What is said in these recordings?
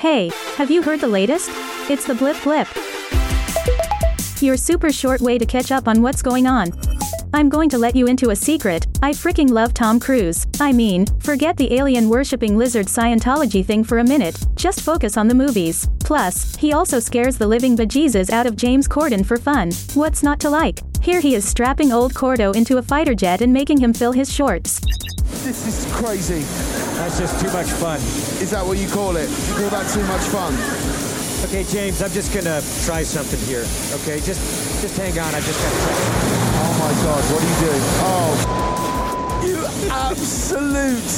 Hey, have you heard the latest? It's the Blip Blip. Your super short way to catch up on what's going on. I'm going to let you into a secret. I freaking love Tom Cruise. I mean, forget the alien worshipping lizard Scientology thing for a minute. Just focus on the movies. Plus, he also scares the living bejesus out of James Corden for fun. What's not to like? Here he is strapping old Cordo into a fighter jet and making him fill his shorts. This is crazy. That's just too much fun. Is that what you call it? You call that too much fun? Okay, James, I'm just gonna try something here. Okay, just just hang on. I just gotta try. Oh my god, what are you doing? Oh. You absolute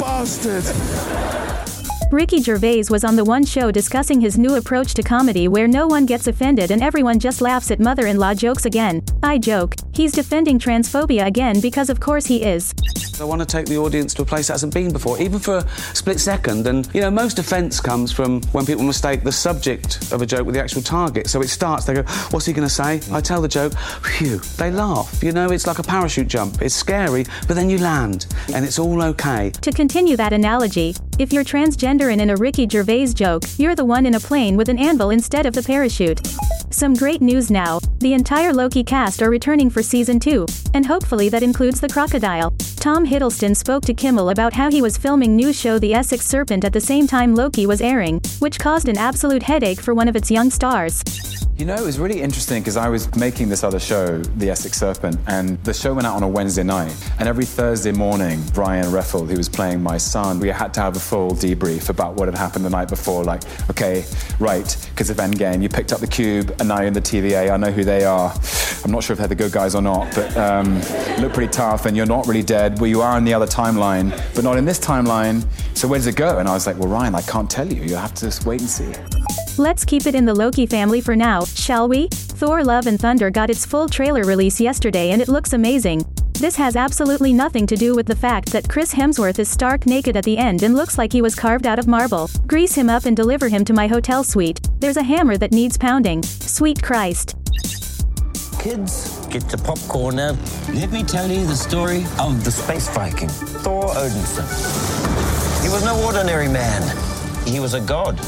bastard. Ricky Gervais was on the one show discussing his new approach to comedy where no one gets offended and everyone just laughs at mother in law jokes again. I joke, he's defending transphobia again because of course he is. I want to take the audience to a place that hasn't been before, even for a split second. And, you know, most offence comes from when people mistake the subject of a joke with the actual target. So it starts, they go, What's he going to say? I tell the joke, phew, they laugh. You know, it's like a parachute jump. It's scary, but then you land, and it's all okay. To continue that analogy, if you're transgender and in a Ricky Gervais joke, you're the one in a plane with an anvil instead of the parachute. Some great news now the entire Loki cast are returning for season 2, and hopefully that includes the crocodile. Tom Hiddleston spoke to Kimmel about how he was filming new show The Essex Serpent at the same time Loki was airing, which caused an absolute headache for one of its young stars. You know, it was really interesting because I was making this other show, The Essex Serpent, and the show went out on a Wednesday night. And every Thursday morning, Brian Reffel, who was playing my son, we had to have a full debrief about what had happened the night before. Like, okay, right, because of Endgame, you picked up the cube, and now you're in the TVA. I know who they are. I'm not sure if they're the good guys or not, but um, look pretty tough, and you're not really dead. Well, you are in the other timeline, but not in this timeline. So where does it go? And I was like, well, Ryan, I can't tell you. You have to just wait and see. Let's keep it in the Loki family for now, shall we? Thor Love and Thunder got its full trailer release yesterday and it looks amazing. This has absolutely nothing to do with the fact that Chris Hemsworth is stark naked at the end and looks like he was carved out of marble. Grease him up and deliver him to my hotel suite. There's a hammer that needs pounding. Sweet Christ. Kids, get your popcorn now. Let me tell you the story of the space Viking, Thor Odinson. He was no ordinary man. He was a god.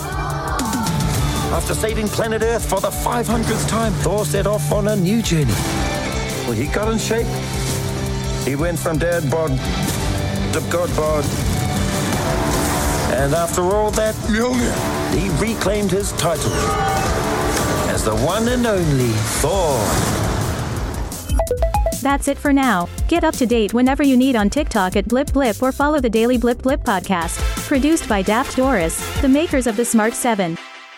After saving planet Earth for the 500th time, Thor set off on a new journey. Well, he got in shape. He went from dad bod to god bod. And after all that, he reclaimed his title as the one and only Thor. That's it for now. Get up to date whenever you need on TikTok at Blip Blip or follow the Daily Blip Blip podcast. Produced by Daft Doris, the makers of the Smart 7.